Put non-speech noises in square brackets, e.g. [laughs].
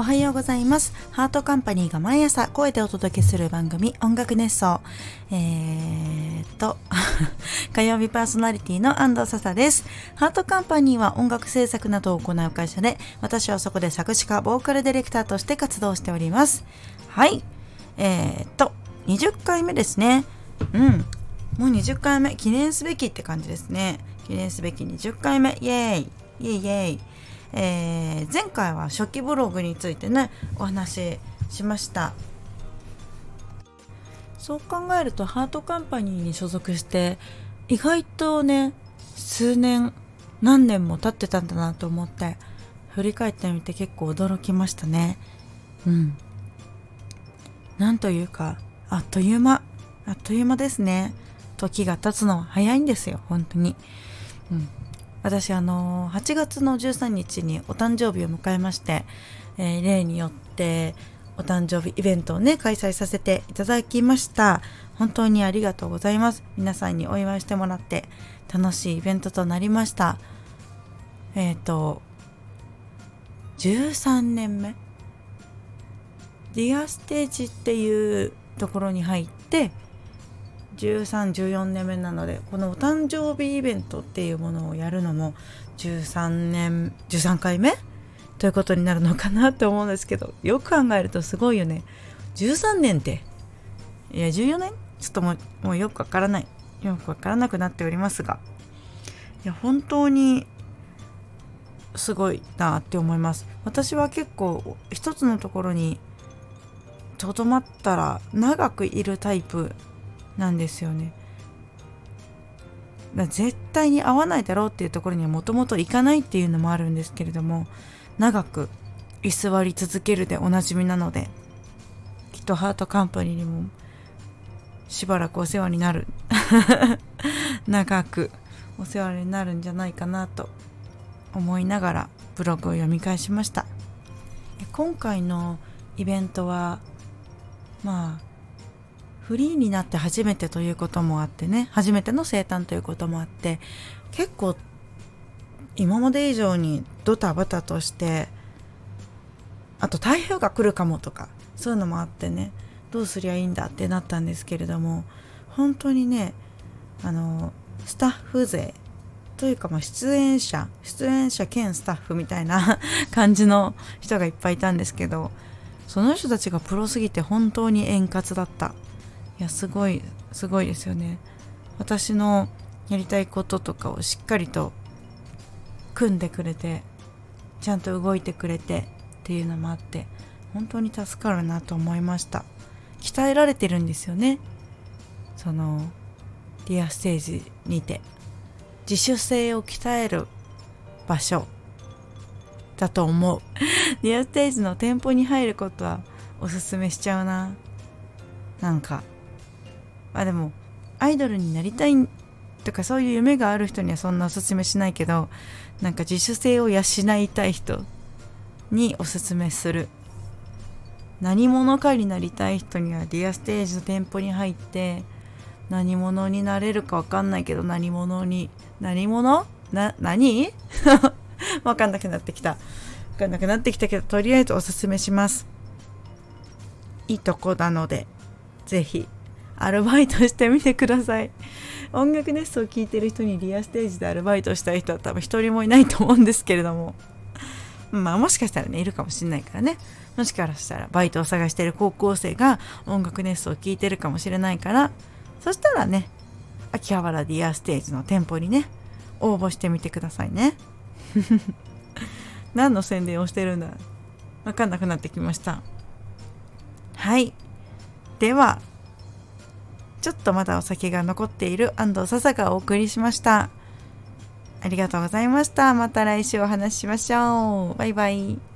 おはようございます。ハートカンパニーが毎朝声でお届けする番組音楽熱奏。えー、っと [laughs] 火曜日パーソナリティの安藤笹です。ハートカンパニーは音楽制作などを行う会社で私はそこで作詞家ボーカルディレクターとして活動しております。はい。えー、っと20回目ですね。うん。もう20回目。記念すべきって感じですね。記念すべき20回目。イエーイ。イエイイエイ。えー、前回は初期ブログについてねお話ししました。そう考えるとハートカンパニーに所属して意外とね数年何年も経ってたんだなと思って振り返ってみて結構驚きましたね。うん。なんというかあっという間あっという間ですね。時が経つのは早いんですよ本当に。うん。私あの8月の13日にお誕生日を迎えまして、えー、例によってお誕生日イベントをね開催させていただきました。本当にありがとうございます。皆さんにお祝いしてもらって楽しいイベントとなりました。えっ、ー、と13年目？ディアステージっていうところに入って1314年目なのでこのお誕生日イベントっていうものをやるのも13年13回目？ということになるのかなって思うんですけどよく考えるとすごいよね。13年っていや14年？ちょっともうもうよくわからない。よくわからなくなっておりますが。いや本当にすごいなって思います。私は結構一つのところにとどまったら長くいるタイプなんですよね。だ絶対に合わないだろうっていうところにはもともと行かないっていうのもあるんですけれども長く居座り続けるでおなじみなのできっとハートカンパニーにもしばらくお世話になる [laughs] 長くお世話になるんじゃないかなと思いながらブログを読み返しました今回のイベントはまあフリーになって初めてということもあってね初めての生誕ということもあって結構今まで以上にドタバタとしてあと台風が来るかもとかそういうのもあってねどうすりゃいいんだってなったんですけれども本当にねあのスタッフ勢というかまあ出演者出演者兼スタッフみたいな [laughs] 感じの人がいっぱいいたんですけどその人たちがプロすぎて本当に円滑だった。いやすごいすごいですよね。私のやりたいこととかをしっかりと組んでくれてちゃんと動いてくれてっていうのもあって本当に助かるなと思いました。鍛えられてるんですよね。そのディアステージにて。自主性を鍛える場所だと思う。[laughs] ディアステージの店舗に入ることはおすすめしちゃうな。なんかあでもアイドルになりたいとかそういう夢がある人にはそんなおすすめしないけどなんか自主性を養いたい人におすすめする。何者かになりたい人にはディアステージの店舗に入って何者になれるか分かんないけど何者に何者？な何？[laughs] 分かんなくなってきた。分かんなくなってきたけどとりあえずおすすめします。いいとこなので是非アルバイトしてみてください。音楽ネストを聴いてる人にリアステージでアルバイトしたい人は多分一人もいないと思うんですけれども。まあもしかしたらねいるかもしれないからね。もしかしたらバイトを探してる高校生が音楽ネストを聴いてるかもしれないから。そしたらね秋葉原ディアステージの店舗にね応募してみてくださいね。[laughs] 何の宣伝をしてるんだ。わかんなくなってきました。はい。ではちょっとまだお酒が残っている安藤笹がお送りしました。ありがとうございました。また来週お話ししましょう。バイバイ。